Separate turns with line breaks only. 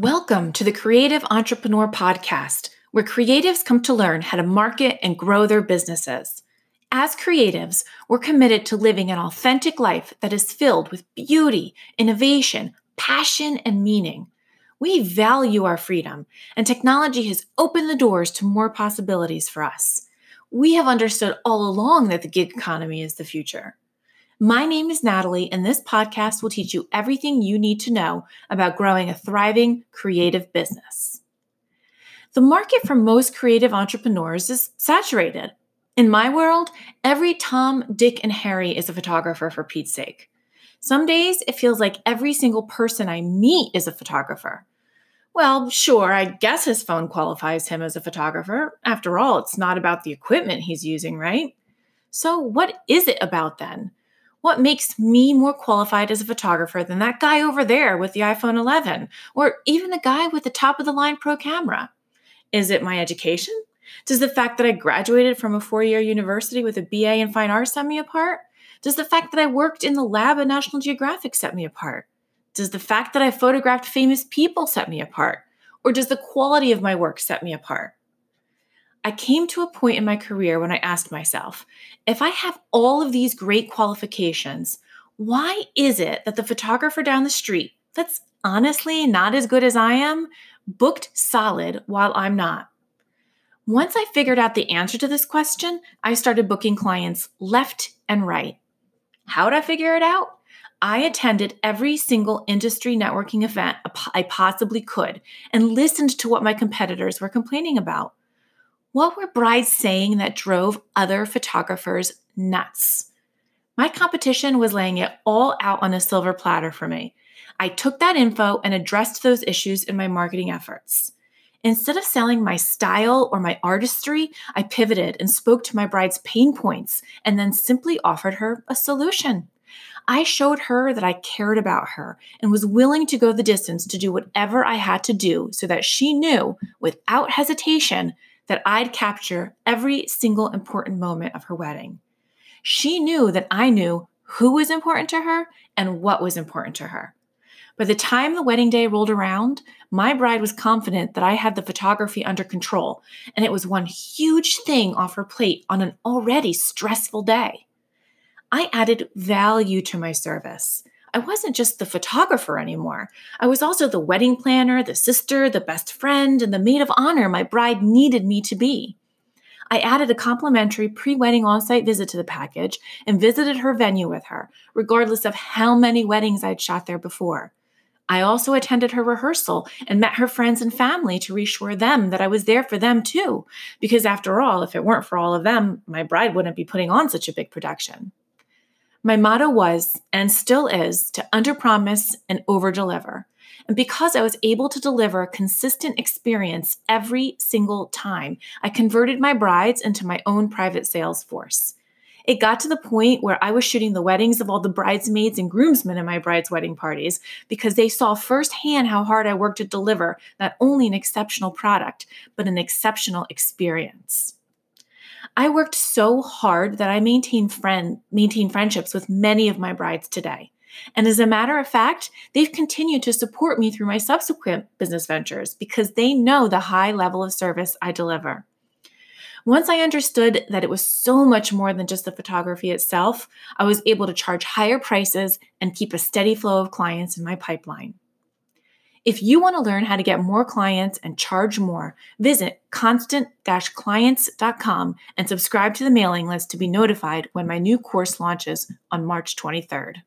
Welcome to the Creative Entrepreneur Podcast, where creatives come to learn how to market and grow their businesses. As creatives, we're committed to living an authentic life that is filled with beauty, innovation, passion, and meaning. We value our freedom, and technology has opened the doors to more possibilities for us. We have understood all along that the gig economy is the future. My name is Natalie, and this podcast will teach you everything you need to know about growing a thriving creative business. The market for most creative entrepreneurs is saturated. In my world, every Tom, Dick, and Harry is a photographer for Pete's sake. Some days it feels like every single person I meet is a photographer. Well, sure, I guess his phone qualifies him as a photographer. After all, it's not about the equipment he's using, right? So, what is it about then? What makes me more qualified as a photographer than that guy over there with the iPhone 11, or even the guy with the top of the line pro camera? Is it my education? Does the fact that I graduated from a four year university with a BA in fine arts set me apart? Does the fact that I worked in the lab at National Geographic set me apart? Does the fact that I photographed famous people set me apart? Or does the quality of my work set me apart? I came to a point in my career when I asked myself if I have all of these great qualifications, why is it that the photographer down the street, that's honestly not as good as I am, booked solid while I'm not? Once I figured out the answer to this question, I started booking clients left and right. How did I figure it out? I attended every single industry networking event I possibly could and listened to what my competitors were complaining about. What were brides saying that drove other photographers nuts? My competition was laying it all out on a silver platter for me. I took that info and addressed those issues in my marketing efforts. Instead of selling my style or my artistry, I pivoted and spoke to my bride's pain points and then simply offered her a solution. I showed her that I cared about her and was willing to go the distance to do whatever I had to do so that she knew, without hesitation, that I'd capture every single important moment of her wedding. She knew that I knew who was important to her and what was important to her. By the time the wedding day rolled around, my bride was confident that I had the photography under control, and it was one huge thing off her plate on an already stressful day. I added value to my service. I wasn't just the photographer anymore. I was also the wedding planner, the sister, the best friend, and the maid of honor my bride needed me to be. I added a complimentary pre wedding on site visit to the package and visited her venue with her, regardless of how many weddings I'd shot there before. I also attended her rehearsal and met her friends and family to reassure them that I was there for them too, because after all, if it weren't for all of them, my bride wouldn't be putting on such a big production. My motto was and still is to underpromise and overdeliver. And because I was able to deliver a consistent experience every single time, I converted my brides into my own private sales force. It got to the point where I was shooting the weddings of all the bridesmaids and groomsmen in my bride's wedding parties because they saw firsthand how hard I worked to deliver not only an exceptional product, but an exceptional experience. I worked so hard that I maintain friend maintain friendships with many of my brides today. And as a matter of fact, they've continued to support me through my subsequent business ventures because they know the high level of service I deliver. Once I understood that it was so much more than just the photography itself, I was able to charge higher prices and keep a steady flow of clients in my pipeline. If you want to learn how to get more clients and charge more, visit constant clients.com and subscribe to the mailing list to be notified when my new course launches on March 23rd.